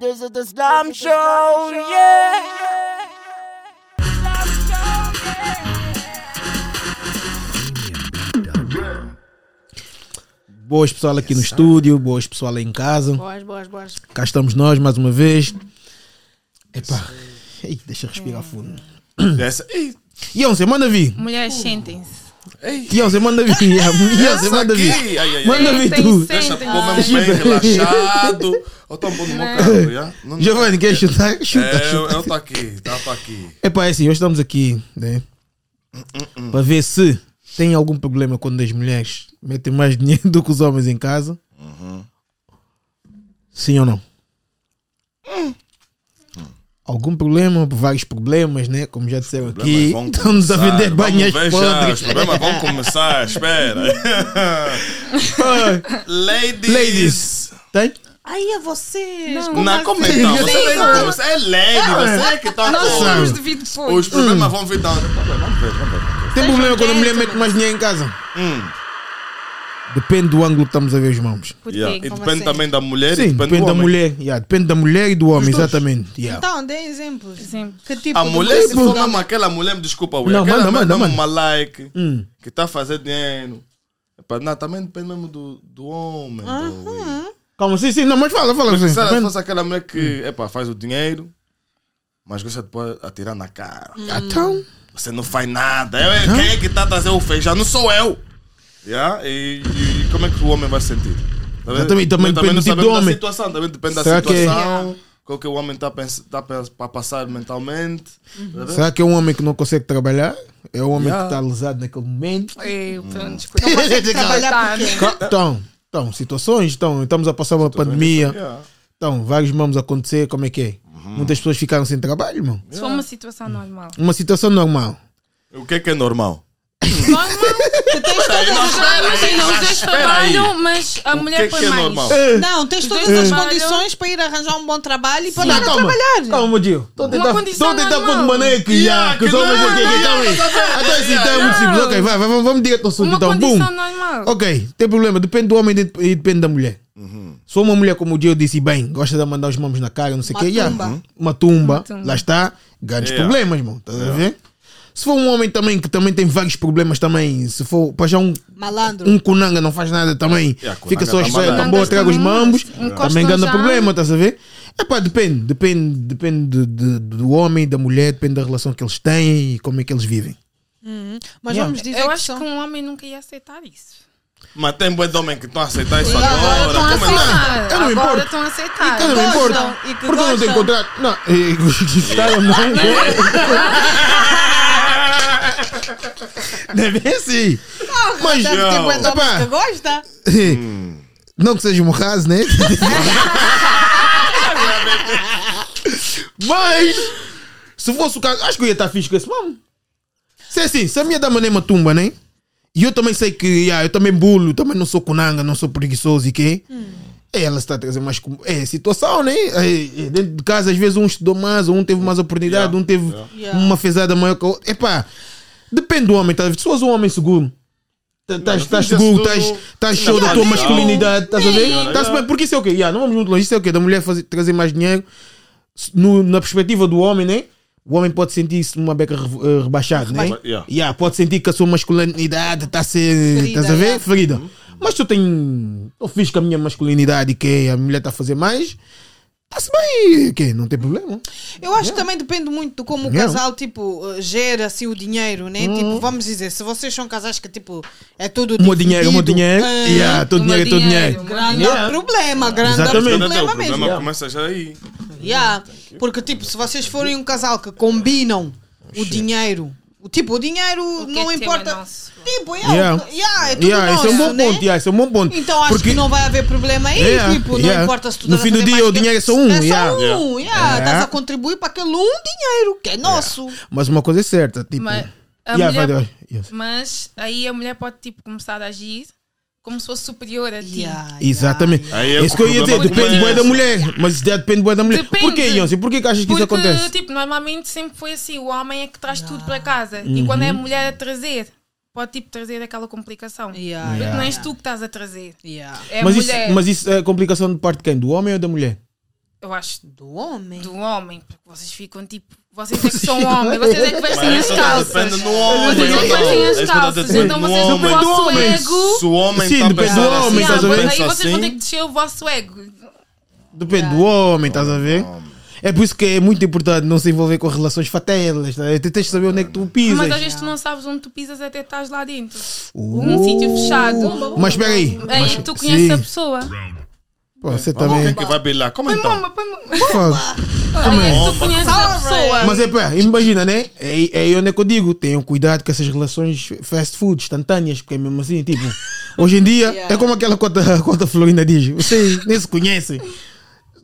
This is the Slam Show, yeah. Boas pessoal aqui no estúdio, boas pessoal aí em casa. Boas, boas, boas. Cá estamos nós mais uma vez. Epá, Ei, deixa eu respirar fundo. Essa. Ei, Yonce, manda vir. Mulheres sentem-se. Ei. Yonce, manda vir. Yonce, Essa manda vir. Manda vir tu. Deixa pôr mesmo bem relaxado. Um pouco no meu carro, já? Giovanni, quer chutar? Chuta, É, eu, chuta. eu tô aqui, tá, tô aqui. Epá, é assim, hoje estamos aqui, né? Para ver se tem algum problema quando as mulheres metem mais dinheiro do que os homens em casa. Sim ou não? Algum problema, vários problemas, né? Como já disseram aqui. Estamos a vender vamos banhas já, podres. Os problemas vão começar, espera. Ladies. Ladies. Tem? Aí é você. Não. Não, como assim? então? Você, não, é lady, você é que tá Nós somos de vida depois. Os problemas vão vir da? Vamos ver, vamos ver. vamos. Tem problema quando a mulher mete mais dinheiro em casa? Hum, Depende do ângulo que estamos a ver os mãos. Por yeah. E Como depende assim? também da mulher Sim, e depende, depende, do da homem. mulher. yeah, depende da mulher e do homem, exatamente. yeah. Então, dê exemplos. Exemplo. Que tipo A mulher, se for mesmo aquela mulher, me desculpa, Will, Não, aquela manda, manda, manda. uma like, Hum. que está a fazer dinheiro. Não, também depende mesmo do, do homem. do Will. Calma, sim, sim, não, mas fala, fala. Porque Sim, se ela fosse aquela mulher que epá, faz o dinheiro, mas gosta de pôr- atirar na cara. Então, Você não faz nada. Eu, quem é que está a trazer o feijão? Não sou eu. Yeah? E, e como é que o homem vai se sentir? Tá vendo? Também- também depende do tipo do da homem. situação, também depende da Será que- situação. Qual que o homem está tá para passar mentalmente. Tá vendo? será que é um homem que não consegue trabalhar? É um homem Yeah. que está lesado naquele momento? Eu, pronto, Não consegue trabalhar porque... Então, então, situações, então, estamos a passar uma pandemia, Yeah. então, vários mamos a acontecer, como é que é? Muitas pessoas ficaram sem trabalho, irmão. Se for uma situação normal. Uma situação normal. O que é que é normal? Normal. Tu tens todas não, as aí, Sim, não, aí. trabalham, mas a mulher que é põe que é mais. normal? Não, tens todas as condições para ir arranjar um bom trabalho e para Não, dar a calma, trabalhar. calma, meu Dio. Estou a tentar, condição estou a tentar pôr de maneira que, já, que os homens não, aqui, não, calma aí. não, não, não, Então, assim, não, então é muito não. simples. Ok, vai, vai, vamos, vamos direto ao assunto, Uma então. condição Boom. normal. Ok, tem problema, depende do homem e e depende da mulher. Se for uma mulher, como o Dio disse bem, gosta de mandar os mamos na cara, não sei o Uma que, tumba. uma tumba, Uma tumba. lá está, grandes Yeah. problemas, irmão, estás a ver? Se for um homem também que também tem vários problemas também, se for para já um, Malandro. um kunanga não faz nada também, Yeah, kunanga fica só a tá mandando. tão boa, traga os mambos, Encostam também ganha já. problema, estás a ver? É pá, depende, depende, depende de- de- do homem, da mulher, depende da relação que eles têm e como é que eles vivem. Uhum. Mas Yeah. vamos dizer Eu que acho são... que um homem nunca ia aceitar isso. Mas tem boi de homem que estão a aceitar isso Agora agora. estão a Como é? aceitar. Eu não me Agora importo. estão a aceitar. Eu não me que porque eu não tenho contrato. Não, gostar ou não. Não é bem assim. Mas, Deve ter bué de epá, homens que gosta. não que seja um raso, né? Mas, se fosse o caso, acho que eu ia estar fixe com esse mano. Se é assim, se a minha dama nem uma tumba, né? E eu também sei que, yeah, eu também bulo, também não sou conanga, não sou preguiçoso e quê? Ela está a trazer mais. É situação, né? É, é, dentro de casa, às vezes um estudou mais, ou um teve mais oportunidade, Yeah, um teve Yeah. uma fezada maior que a outra. Epá, depende do homem, tá? Se fores um homem seguro, estás Não, seguro, estás show da tua masculinidade, estás a ver? Bem, porque isso é o quê? Yeah, não vamos muito longe, isso é o quê? Da mulher fazer, trazer mais dinheiro. No- na perspectiva do homem, né? O homem pode sentir-se uma beca re- eh, rebaixada, né? Yeah. Yeah, pode sentir que a sua masculinidade está a ser. Ferida, Estás a ver? yeah. Ferida. Mas se eu tenho. Eu fiz com a minha masculinidade e que a mulher está a fazer mais. Está-se bem. Que não tem problema. Eu acho que também depende muito de como o Yeah. casal, tipo, uh, gera assim o dinheiro, né? Tipo, vamos dizer, se vocês são casais que, tipo, é tudo O meu dinheiro, o meu dinheiro. ah, Yeah, todo o meu dinheiro é todo dinheiro. Grande Yeah. problema, grande Exatamente. Quando até o problema problema mesmo. começa já aí. Yeah. Porque, tipo, se vocês forem um casal que combinam o dinheiro, tipo, o dinheiro O não é teu importa. é nosso. Tipo, é, Yeah. o- yeah, é tudo Yeah, nosso, esse é um bom né? ponto. Yeah, esse é um bom ponto. Então acho Porque que não vai haver problema aí, Yeah, tipo, não yeah. importa se tu No fim do dia, o dinheiro é só um, É só yeah. um, yeah. Yeah. Estás a contribuir para aquele um dinheiro que é nosso. Mas uma coisa é certa. Tipo. Mas a Yeah, mulher, vai, vai. Yes. mas aí a mulher pode tipo começar a agir como se fosse superior a ti. Yeah, Exatamente. yeah, é isso que eu ia dizer, depende bué da mulher. Mas depende bué da mulher. Depende. Porquê, Yonsi? Porquê que achas que isso Porque, acontece? tipo, normalmente sempre foi assim: o homem é que traz tudo para casa. E quando Uhum. é a mulher a trazer, pode tipo trazer aquela complicação. Yeah, Porque yeah, não és tu que estás a trazer. Yeah. É a mas, isso, mulher. mas isso é complicação de parte de quem? Do homem ou da mulher? Eu acho Do homem. do homem, porque vocês ficam tipo. Vocês é que são homens, vocês é que vestem as calças. depende do homem. Vocês é que não. vestem É as tô calças. Então No vocês, o homem, Depende do vosso ego. Se o homem Sim, tá depende do homem, assim, estás a ver? Aí vocês vão ter assim, que descer o vosso ego. Depende do homem, estás a ver? É por isso que é muito importante não se envolver com relações fatelas. Tá? ver? Tu tens de saber onde é que tu pisas. Mas às vezes tu não sabes onde tu pisas até estás lá dentro. Uh. Num sítio fechado. Mas espera aí. Aí Mas- é tu conheces sim. a pessoa. Pô, você Quem também. que vai brilhar? Como então? Aí é que tu conheces a pessoa. Mas é pá, imagina, né? É, é onde é que eu digo: tenham cuidado com essas relações fast food, instantâneas, porque é mesmo assim, tipo, hoje em dia Yeah. é como aquela conta, conta Florinda diz: vocês nem se conhecem.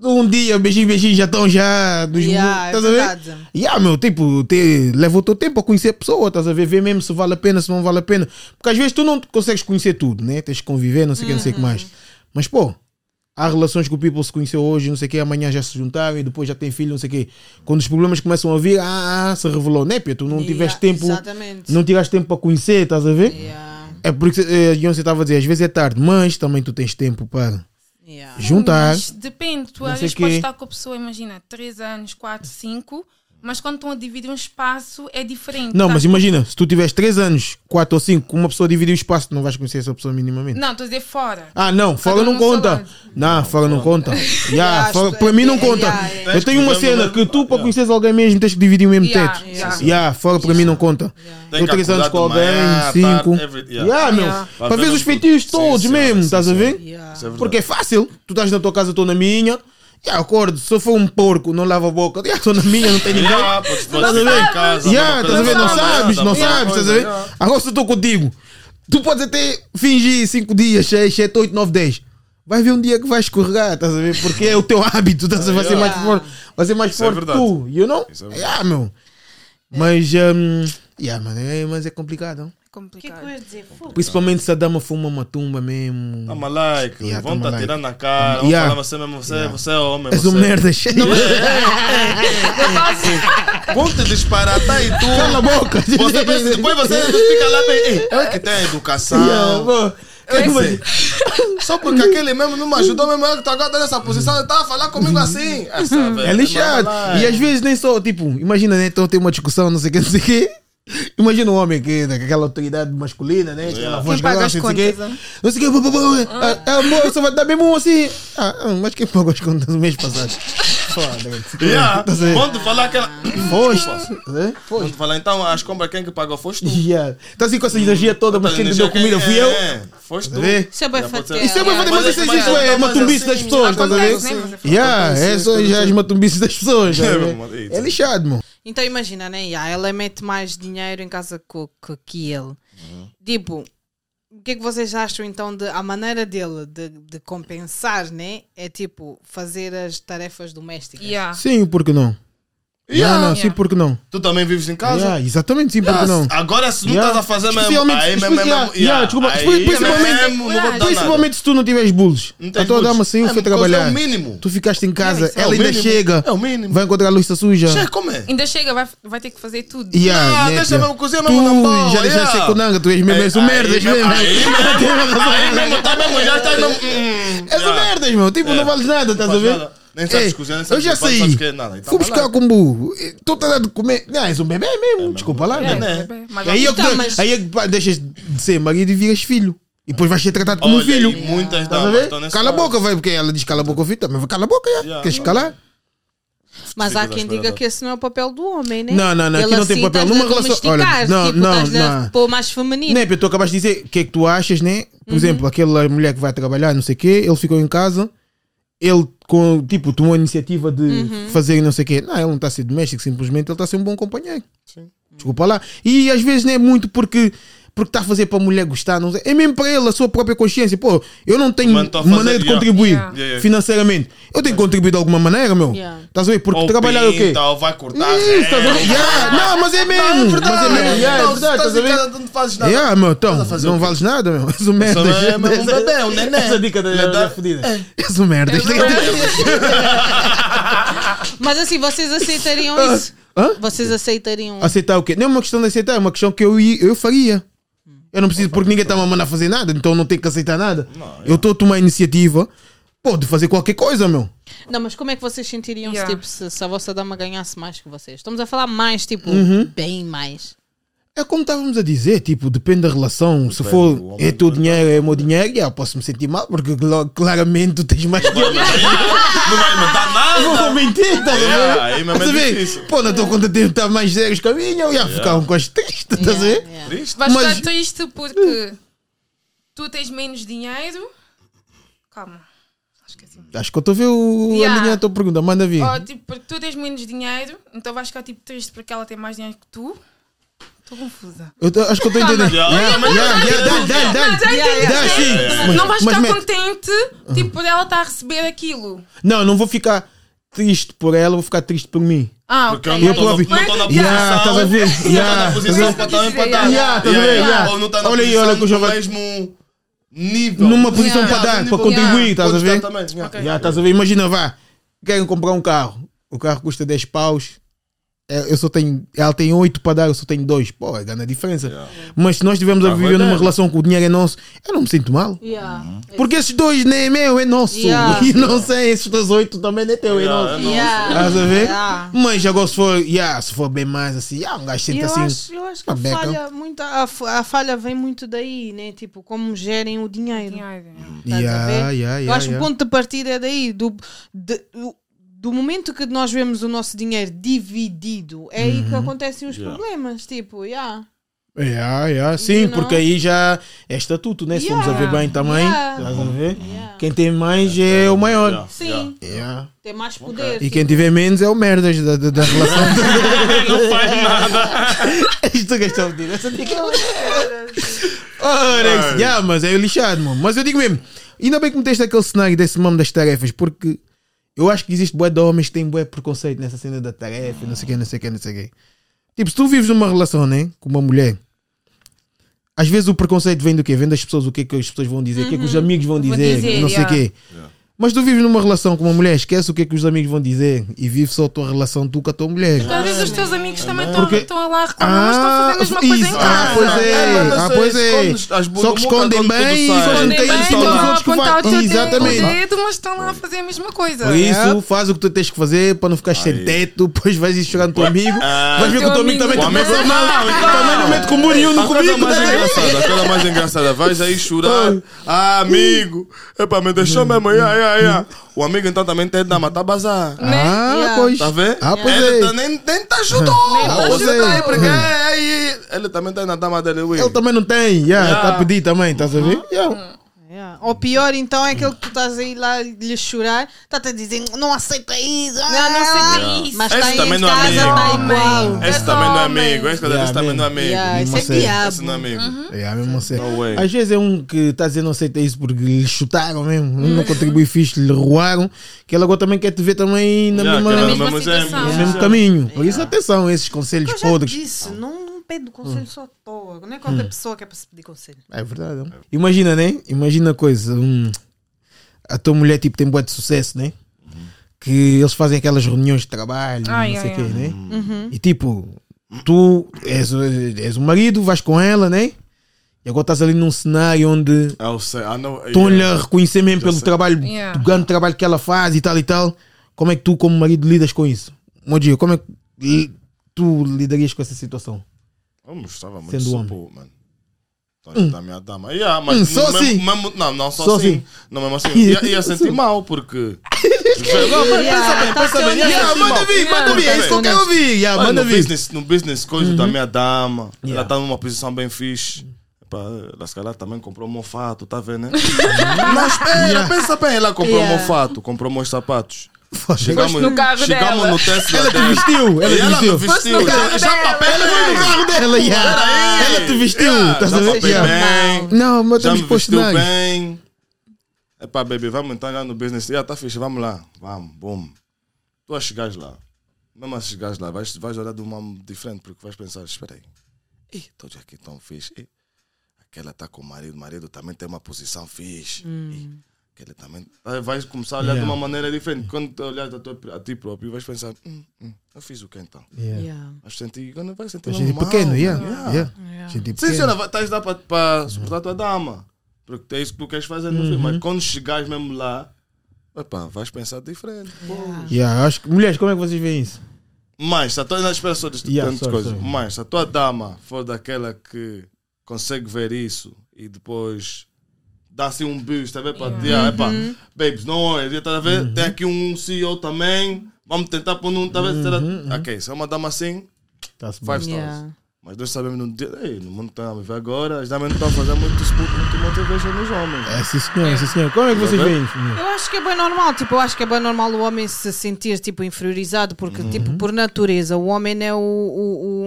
Um dia, beijinho, beijinho, já estão já dos Yeah, é estás a ver? Yeah, meu, tipo, te, leva o teu tempo a conhecer a pessoa, estás a ver? Ver mesmo se vale a pena, se não vale a pena. Porque às vezes tu não consegues conhecer tudo, né? Tens que conviver, não sei o que, não sei o que mais. Mas, pô, há relações que o people se conheceu hoje, não sei o que, amanhã já se juntaram e depois já tem filho, não sei o que. Quando os problemas começam a vir, ah, ah, se revelou, né? Pia? Tu não Yeah, tiveste tempo, Exatamente. não tiveste tempo para conhecer, estás a ver? Yeah, É porque eh, a Beyoncé estava a dizer, às vezes é tarde, mas também tu tens tempo para yeah. juntar. Mas depende, tu às vezes quê. podes estar com a pessoa, imagina, 3 anos, 4, 5, mas quando estão a dividir um espaço é diferente. Não, Tá- mas imagina, se tu tiveres 3 anos, 4 ou 5, com uma pessoa dividir o espaço, tu não vais conhecer essa pessoa minimamente. Não, estou a dizer fora. Ah, não, fora não seu conta. Não, fora não conta. Yeah, fora- para mim não é, conta. yeah, yeah. Eu tenho uma cena que tu, para yeah. conheceres alguém mesmo, tens que dividir o mesmo Yeah, teto. yeah. Yeah, fora para mim não conta. Eu que 3 anos com de alguém, manhã, 5. tarde, every- yeah. Yeah, meu. Yeah. Para ver os feitios todos sim, mesmo, sim, estás a ver? Yeah. É. Porque é fácil. Tu estás na tua casa, estou na minha. Yeah, acordo, se eu for um porco, não lava a boca. Yeah, estou na minha, não tem ninguém. Yeah, podes- podes Estás a ver? casa, Yeah, estás a ver? Não sabes, não sabes, estás a ver? Agora se eu estou contigo, tu podes até fingir 5 dias, 6, 7, 8, 9, 10. Vai ver um dia que vai escorregar, estás a ver? Porque é o teu hábito, estás a ver? Vai ser mais forte, vai ser mais Isso é forte verdade. tu, you know? Isso é verdade. Yeah, meu. Mas, um, yeah, mano, é, mas é complicado. não? É O que é complicado. eu ia dizer? Fogo. Principalmente se a dama fuma uma tumba mesmo. Tá malaico, Yeah, vão tá te malaico. atirar na cara, vão Yeah. falar você mesmo, você, você é homem. És um merda. Vão te disparatar e tu. Cala a boca. Você pensa, depois você fica lá bem. É que tem educação. Yeah, só porque aquele mesmo não me ajudou, mesmo eu que agora nessa posição, ele tava a falar comigo assim. Essa, É lixado. E às vezes nem só, tipo, imagina, né? Então tem uma discussão, não sei o que, não sei o que. Imagina um homem que com aquela autoridade masculina, né? Aquela voz Quem paga as não sei o quê. contas, né? Não sei o que. Ah, ah, amor, só vai dar mesmo um assim. Ah, ah, mas quem pagou as contas no mês passado? Yeah. Tá te falar aquela. Foste. né? Foste. te falar, então as compras quem que pagou foste tu. Yeah. Tá assim com essa energia toda, mas quem te Energia deu comida quem- fui eu. É, Foste tu. Tá a? Isso é bem fatel. Isso é bem fazer, mas isso, é assim, das pessoas, estás a ver? Né? Yeah, é só já as matumbices das pessoas. tá a É, É lixado, mano. Então imagina, né? Yeah, ela mete mais dinheiro em casa co- co- que ele. Tipo, o que é que vocês acham então de a maneira dele de, de compensar, né? É tipo fazer as tarefas domésticas. Yeah. Sim, por que não? Yeah. Yeah, não, sim, Yeah. por que não? Tu também vives em casa? Yeah, exatamente, sim, por que não? Agora, se não Yeah. estás a fazer mesmo, Especialmente- aí mesmo, yeah, mesmo, yeah, desculpa, aí principalmente- não se tu não tiveres bulls. Não A tua bulls. dama saiu, É, foi porque trabalhar. É o mínimo. Tu ficaste em casa, é ela ainda mínimo. chega, É o mínimo. vai encontrar a louça suja. Chega, como é? Ainda chega, vai, vai ter que fazer tudo. Yeah, Ah, né, deixa mesmo cozinhar mesmo na boa, já deixaste yeah. ser conanga, tu és mesmo, és um merdas mesmo-. Aí mesmo, tá mesmo, já está mesmo. És um merdas, meu. Tipo, É. não vales nada, estás a ver? Nem sabes Ei, cozinhar, nem Eu sabes já limpar, não saí. sabes que é nada. Então Fui buscar lá. com burro. Tu estás a de comer. Não, és um bebê mesmo. Desculpa lá, É, né? mas Aí é que, mas- aí é que deixas de ser marido e viras filho. E depois vais ser tratado como um Olha, filho. e muitas Estás a damas ver? estão nesse Cala a boca, vai, porque ela diz cala a boca filho, também vai cala a boca, já. Yeah. Queres calar? Mas há Ficas quem diga que esse não é o papel do homem, né? Não, não, não, aqui não tem assim papel. estás-lhe Numa relação- olha, domesticar, não, tipo, não, a não. pôr mais feminino. Né, tu acabaste de dizer o que é que tu achas, né? Por exemplo, aquela mulher que vai trabalhar, não sei o quê, ele ficou em casa, ele com, tipo, tomou a iniciativa de fazer não sei o quê. Não, ele não está a ser doméstico, simplesmente ele está a ser um bom companheiro. Desculpa lá. E às vezes não é muito porque porque está a fazer para a mulher gostar, não sei. É mesmo para ele, a sua própria consciência. Pô, eu não tenho a fazer- maneira de yeah. contribuir Yeah. Yeah, yeah. financeiramente. Eu tenho que contribuir de alguma maneira, meu. Yeah. Estás a ver? Porque Ou trabalhar é o quê? pinta, ou vai cortar. Isso, estás a ver? Yeah. Não, mas é mesmo. Não, é mas é verdade. mesmo. Yeah, é Não, verdade, estás a ver? não fazes nada. Yeah, meu, então, Estás a fazer não vales nada, meu. És um merda. É um bebê, um neném. Essa dica da, fodida. És um merda. Mas assim, vocês aceitariam isso? Hã? Vocês aceitariam Aceitar o quê? Não é uma questão de aceitar, é uma questão que eu, eu faria. Eu não preciso, porque ninguém está a mandar fazer nada, então eu não tenho que aceitar nada. eu estou a tomar a iniciativa pode fazer qualquer coisa, meu. Não, mas como é que vocês sentiriam Yeah. se, tipo, se, se a vossa dama ganhasse mais que vocês? Estamos a falar mais, tipo, Uhum. bem mais. É como estávamos a dizer, tipo, depende da relação. Se for é teu dinheiro, é meu dinheiro, já, posso me sentir mal, porque cla- claramente tu tens mais que eu. Não vai dar Não vou mentir, estás a Yeah, ver? aí mesmo é Estás a ver? difícil. Pô, na tua conta tem estar mais sérios que a minha, eu ia ficar um coisa triste, estás a ver? Yeah, yeah. Triste. Vais Mas- ficar triste porque tu tens menos dinheiro. Calma. Acho que é assim. Acho que eu estou a ver o, Yeah. a linha da tua pergunta, manda vir. Oh, tipo, porque tu tens menos dinheiro, então vais ficar tipo triste porque ela tem mais dinheiro que tu. Confusa. Eu tô- acho que eu estou entendendo. Yeah, Yeah, yeah, yeah, yeah. Mas- não vais mas ficar contente, tipo, por ela estar a receber aquilo. Não, não vou ficar triste por ela, vou ficar triste por mim. Ah, Porque eu não Eu estou não na Yeah, estás a ver? posição. Yeah, Não na posição estás a para dar. Yeah, estás a ver? Yeah. Ou não está na Olha aí, posição olha que o no jovem- mesmo nível. Numa posição Yeah. para dar, para contribuir, estás a ver? yeah. Estás a ver? Imagina, vá, querem comprar um carro. O carro custa 10 paus. É, Eu só tenho, ela tem 8 para dar, eu só tenho 2. Pô, é grande a diferença. Yeah. Mas se nós estivermos a Carro viver é numa relação que o dinheiro é nosso, eu não me sinto mal. Yeah. Porque esses dois nem é meu, é nosso. Yeah. E não sei, esses dois 8 também não é teu, é Yeah, nosso. é nosso. Yeah. Estás a ver? Yeah. Mas agora se for, yeah, se for bem mais assim, yeah, um gajo sente eu, assim. acho, eu acho que a beca. falha, muito, a, a falha vem muito daí, né? Tipo, como gerem o dinheiro. Dinheiro. Yeah, eu acho que yeah. o ponto de partida é daí. Do, de- do, do momento que nós vemos o nosso dinheiro dividido, é aí Uhum. que acontecem os Yeah. problemas. Tipo, yeah. Yeah, yeah, sim, You know? porque aí já é estatuto, né? Se formos a ver Yeah. bem também, Yeah. estás a ver? Yeah. Quem tem mais é o maior. Yeah, Sim, yeah. Yeah. tem mais poder. E tipo, quem tiver menos é o merdas da, da, da relação. Não faz nada. Isto que estou a dizer. Essa dica Ora, Ai. yeah, mas é lixado, mano. Mas eu digo mesmo, ainda bem que meteste aquele cenário desse mamo das tarefas, porque eu acho que existe bué de homens que têm bué preconceito nessa cena da tarefa, não sei o que, não sei o que, não sei o que. Tipo, se tu vives numa relação, né, com uma mulher, às vezes o preconceito vem do quê? Vem das pessoas, o que é que as pessoas vão dizer, o que é que os amigos vão dizer, dizer, não sei o yeah. quê. Mas tu vives numa relação com uma mulher, esquece o que é que os amigos vão dizer e vive só a tua relação tu com a tua mulher. Porque às vezes os teus amigos também estão Porque- estão lá a reclamar, mas estão a fazer a mesma coisa em casa. Ah, pois é. É, ah, não pois é. escondes as Só que escondem bem e só todos os a outros que apontar o teu fazem. dedo, Exatamente. dedo, mas estão lá a fazer a mesma coisa. Por isso, faz o que tu tens que fazer para não ficar sem Aí. teto, depois vais ir chorar no teu amigo, Ah. vais ver que o teu amigo também amigo- passando mal, Não, também não mete com burinho no A coisa comigo. mais né? a mais engraçada, vais aí chorar. Ah, amigo, epa, me deixou mesmo. Yeah, yeah, yeah. O amigo então também tem de matar bazar. Ah, Yeah. pois. Tá vendo? Ah, pois ele é. tá- nem, nem te ajudou. Ah, Você é. tá aí, porque é, aí. Ele também tá na dama dele, ui. Ele também não tem, yeah, a pedir também, estás a ver? Yeah. Yeah. Ou pior, então, é aquele que tu estás aí lá lhe chorar, está-te a dizer, não aceita isso. Não, não aceita isso. Mas Esse está aí também em não é casa, amigo. está igual. Esse É também não é amigo. Esse, Yeah, esse também não é amigo. Yeah, esse é diabo. Esse não é amigo. É, mesmo assim. No. Às vezes é um que está a dizer não aceita isso porque lhe chutaram mesmo, não contribui fixe, lhe roubaram, que ele agora também quer te ver também na Yeah, mesma, aquela mesma mesma situação. no mesmo caminho. Por isso, atenção esses conselhos já podres. disse, não, não pede conselho só à toa. Não é qualquer pessoa que é para se pedir conselho. É verdade. não? Imagina, né? Imagina a coisa. hum, a tua mulher tipo, tem boa de sucesso, né? Que eles fazem aquelas reuniões de trabalho, Ai, não sei o quê, né? Uhum. E tipo, tu és, o- és o marido, vais com ela, né? E agora estás ali num cenário onde sei, I know. estão-lhe yeah. a reconhecer mesmo Já pelo sei. trabalho, Yeah. do grande trabalho que ela faz e tal e tal. Como é que tu, como marido, lidas com isso? Modio, como é que tu lidarias com essa situação? Eu gostava muito Sendo supor, mano. Então, ajudar a minha dama. Yeah, mas Hum, só mesmo- assim? mesmo- não, não, só, Só assim. assim? Não, mesmo assim. Ia, ia sentir mal, porque. Não, mas pensa bem, tá pensa bem. Yeah, manda vir, manda vir, é isso que eu quero ouvir. Yeah, Olha, manda no business, no business, coisa da minha dama, ela está numa posição bem fixe. Epá, ela se calhar também comprou um mofato, tá vendo, né? Não, espera, Yeah. pensa bem. Ela comprou um Yeah. mofato, comprou meus sapatos. Chegamos no carro chegamos dela. no Tesla Ela te dela. vestiu, ela te ela vestiu. vestiu. no carro Já dela. papel Ela foi no carro dela, yeah. Peraí. Ela te vestiu, Yeah, já Yeah. bem. Não, mas Já me estamos nada. bem. Epá, baby, vamos então lá no business. Já tá fixe, vamos lá. Vamos, bom. Tu a chegares lá. Mesmo a chegares lá, vais, vais olhar de uma diferente, porque vais pensar, espera aí. Ih, todos aqui tão fixe. Ih, aquela tá com o marido, o marido também tem uma posição fixe. Ih, aquele também. Vais começar a olhar Yeah. de uma maneira diferente. Quando tu olhas a, tua- a ti próprio, vais pensar, hum, hum, eu fiz o que então? Yeah. Yeah. Vais sentir, quando vais sentir pequeno, yeah. yeah. yeah. Yeah. Gente Sim, senhora, estás lá para suportar a tua dama. Porque é isso que tu queres fazer no filme. Mas quando chegares mesmo lá, epá, vais pensar diferente. pô. Yeah, acho que, mulheres, como é que vocês veem isso? Mas, se a tua, só de Yeah, tantas sorry, coisas. sorry. Mas, se a tua dama for daquela que consegue ver isso e depois dá assim um boost, tá ver? Para Yeah. dizer, ah, epá, babes, não olha, tá a ver? Tem aqui um CEO também, vamos tentar pôr num, tá a ver? Será- Ok, se é uma dama assim, bem. five stars. Yeah. Mas nós sabemos no dia, ei, no mundo a viver agora, as damas não estão a fazer muito, muito motivation nos homens. É, sim senhor, sim senhor. Como é que vocês Tá veem? Eu acho que é bem normal, tipo, eu acho que é bem normal o homem se sentir tipo inferiorizado, porque Uhum. tipo, por natureza, o homem é o, o,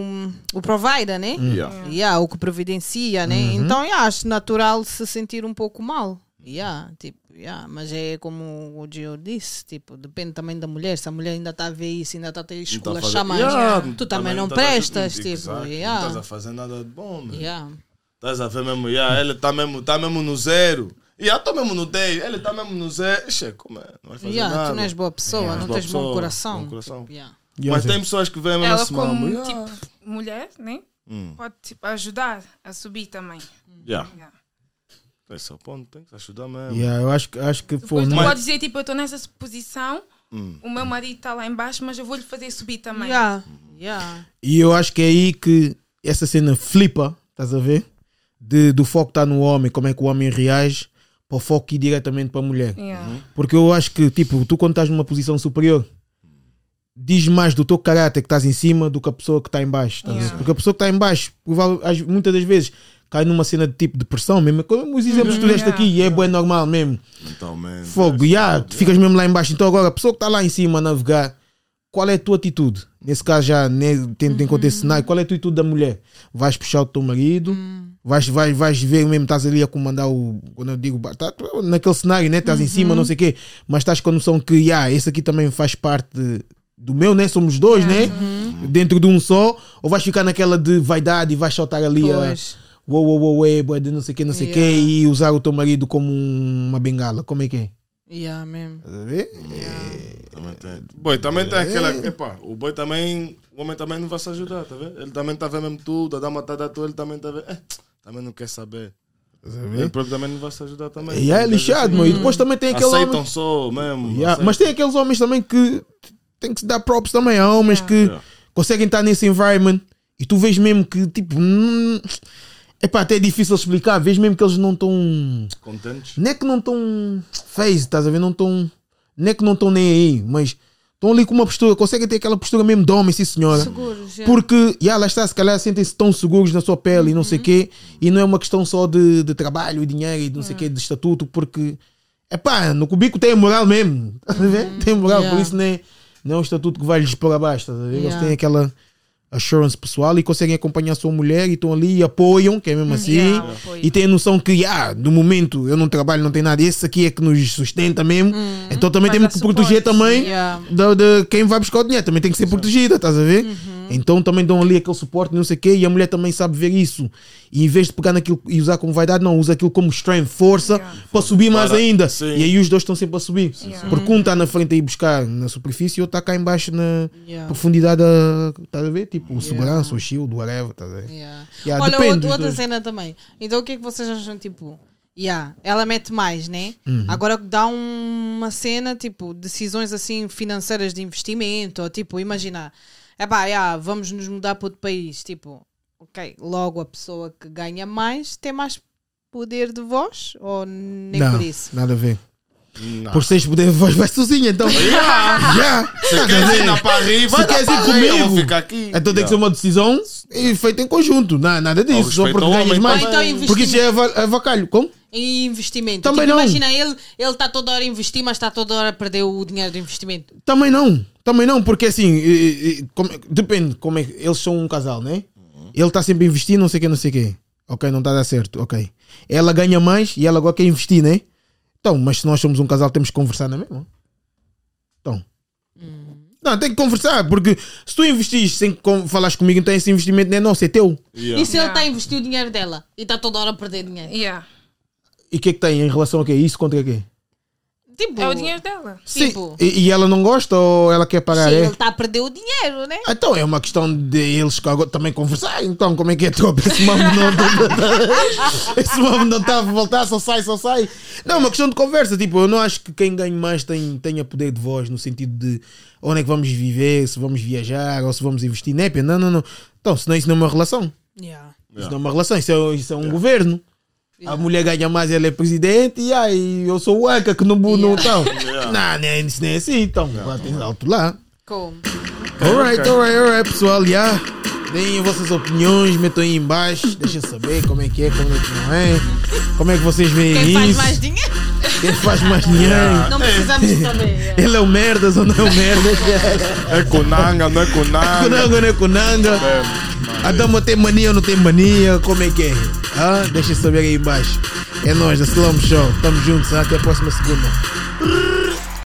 o, o provider, né? Yeah. Yeah, o que providencia, né? Uhum. Então, yeah, acho natural se sentir um pouco mal. Yeah, tipo, yeah, mas é como o Gio disse, tipo, depende também da mulher. Se a mulher ainda está a ver isso, ainda está a ter Não tá a esculachar fazer- mais, Yeah, tu também não a- prestas, tipo, Exato, Não yeah. estás a fazer nada de bom, meu. Yeah. Estás a ver mesmo, yeah, ele está mesmo, tá mesmo no zero. E eu estou mesmo no 10, ele está mesmo no zero. Ixi, como é? Não vai fazer Yeah, nada. tu não és boa pessoa, Yeah, não tens bom pessoa, coração. bom coração. Tipo, yeah. Yeah, Mas tem pessoas que veem mesmo Ela assim, como yeah. tipo mulher, né? Hum. Pode tipo, ajudar a subir também. Yeah. Yeah. Esse é o ponto, tem que ajudar mesmo. Yeah, eu acho, que- acho que tu não- podes dizer, tipo, eu estou nessa posição, Hum. o meu marido está lá embaixo, mas eu vou lhe fazer subir também. Yeah. Yeah. E eu acho que é aí que essa cena flipa, estás a ver? De, do foco estar no homem, como é que o homem reage, para o foco ir diretamente para a mulher. Yeah. Porque eu acho que, tipo, tu quando estás numa posição superior, diz mais do teu caráter que estás em cima do que a pessoa que está em baixo. Yeah. Porque a pessoa que está em baixo, muitas das vezes, cai numa cena de tipo depressão mesmo. Como os exemplos que tu deste Yeah. aqui, e é bem normal mesmo. Mentalmente. Fogo, yeah, tu ficas mesmo lá em baixo. Então agora, a pessoa que está lá em cima a navegar, qual é a tua atitude? Nesse caso já, né, tendo em conta esse cenário, qual é a atitude da mulher? Vais puxar o teu marido? Vais, vais, vais ver mesmo, estás ali a comandar o. Quando eu digo, tá, naquele cenário, né? Estás em cima, não sei o quê, mas estás com a noção que, yeah, esse aqui também faz parte de- do meu, né? Somos dois, né? Dentro de um só, ou vais ficar naquela de vaidade e vais soltar ali a. Uou, uou, uou, ué, de não sei o quê, não sei o quê, Yeah. e usar o teu marido como um- uma bengala. Como é que é? Yeah, mesmo. Estás a ver? Também tem. Boi, também tem aquela. Epá, o boi também. O homem também não vai se ajudar, tá vendo? Ele também tá vendo mesmo tudo, a dama tá da tua, ele também tá vendo. Eh, também não quer saber. Ele próprio também não vai se ajudar também. E é lixado, mano. E depois também tem aquele Aceitam homem. só mesmo. Yeah, aceitam. Mas tem aqueles homens também que tem que se dar props também. Há homens que Yeah. conseguem estar nesse environment e tu vês mesmo que, tipo, hum, epá, até é difícil explicar. Vês mesmo que eles não estão. Contentes? Não é que não estão phase, estás a ver? Não estão. Não é que não estão nem aí, mas estão ali com uma postura, conseguem ter aquela postura mesmo de homem, sim senhora. Seguros, yeah. Porque, yeah, lá está, se calhar sentem-se tão seguros na sua pele e não sei o quê, e não é uma questão só de, de trabalho e dinheiro e de não sei o quê, de estatuto, porque, é pá, no cubico tem moral mesmo, estás a ver? Tem moral, por Yeah. isso não é, não é um estatuto que vai lhes pôr abaixo, estás a ver? Eles Yeah. têm aquela assurance pessoal e conseguem acompanhar a sua mulher e estão ali e apoiam, que é mesmo assim, Yeah, e têm a noção que, ah, no momento eu não trabalho, não tem nada, esse aqui é que nos sustenta mesmo, então também temos que proteger também Yeah. da, de quem vai buscar o dinheiro também tem que ser protegida, estás a ver? Então também dão ali aquele suporte, não sei o quê, e a mulher também sabe ver isso. E em vez de pegar naquilo e usar como vaidade, não, usa aquilo como strength, força, Yeah. para subir mais Para- ainda. sim. E aí os dois estão sempre a subir. Yeah. Porque um está na frente a ir buscar na superfície e o outro está cá embaixo na Yeah. profundidade, a- estás a ver? Tipo, o segurança, o shield, whatever, estás a ver? Yeah. Yeah, Olha, depende outra, dos outra dois. cena também. Então o que é que vocês acham? Tipo, yeah, ela mete mais, né? Uhum. Agora dá um- uma cena, tipo, decisões assim financeiras de investimento, ou tipo, imagina, é pá, yeah, vamos nos mudar para outro país. Tipo, ok, logo a pessoa que ganha mais tem mais poder de voz? Ou nem não, por isso? nada a ver. Não. Por seis poder, voz vai sozinha, então. Yeah. Se Estás a queres ir na Paris, vai Se queres ir Paris, eu vou comigo, ficar aqui. Então tem que ser uma decisão e feita em conjunto. Não, nada disso, só porque ganhas mais. então porque isso é ava- avacalho. Como? Em investimento. Também Tipo, não. Imagina, ele ele está toda hora a investir, mas está toda hora a perder o dinheiro do investimento. Também não, também não, porque assim, como- depende como é que eles são um casal, né? Ele está sempre a investir, não sei o que, não sei o que. Ok, não está a dar certo, ok. Ela ganha mais e ela agora quer investir, né? Então, mas se nós somos um casal, temos que conversar, não é mesmo? Então. Não, tem que conversar, porque se tu investires sem falares comigo, então esse investimento não é nosso, é teu. Yeah. E se ele Yeah. está a investir o dinheiro dela e está toda hora a perder dinheiro? Yeah. E o que é que tem em relação a quê? Isso contra quê? Tipo, É o dinheiro dela. Sim. Tipo- E, e ela não gosta ou ela quer pagar? sim, é? ele está a perder o dinheiro, né? Ah, Então é uma questão de eles também conversar. Então, como é que é top? Esse mambo não, esse mambo não está a voltar, só sai, só sai. Não, é uma questão de conversa. Tipo, eu não acho que quem ganha mais tem, tenha poder de voz no sentido de onde é que vamos viver, se vamos viajar ou se vamos investir. Népia, não, não, não. Então, senão isso não é uma relação. Yeah. Isso não é uma relação, isso é, isso é um governo. A mulher ganha mais, ela é presidente, e aí eu sou o que não não então. Não, nem, isso nem é assim, então. Lá tem alto lá. Como? Alright, alright, alright, pessoal, já. Deem as vossas opiniões, metam aí em baixo, deixem saber como é que é, como é que não é, como é que vocês veem Quem isso, faz mais dinheiro? quem faz mais dinheiro, Não precisamos saber. ele é o merdas ou não é o merdas, É Konanga, não é Konanga. Kunanga ou não é Kunanga, É, a dama tem mania ou não tem mania, como é que é? Ah, deixem saber aí em baixo. É nóis, da Slum Show, tamo juntos, até a próxima segunda.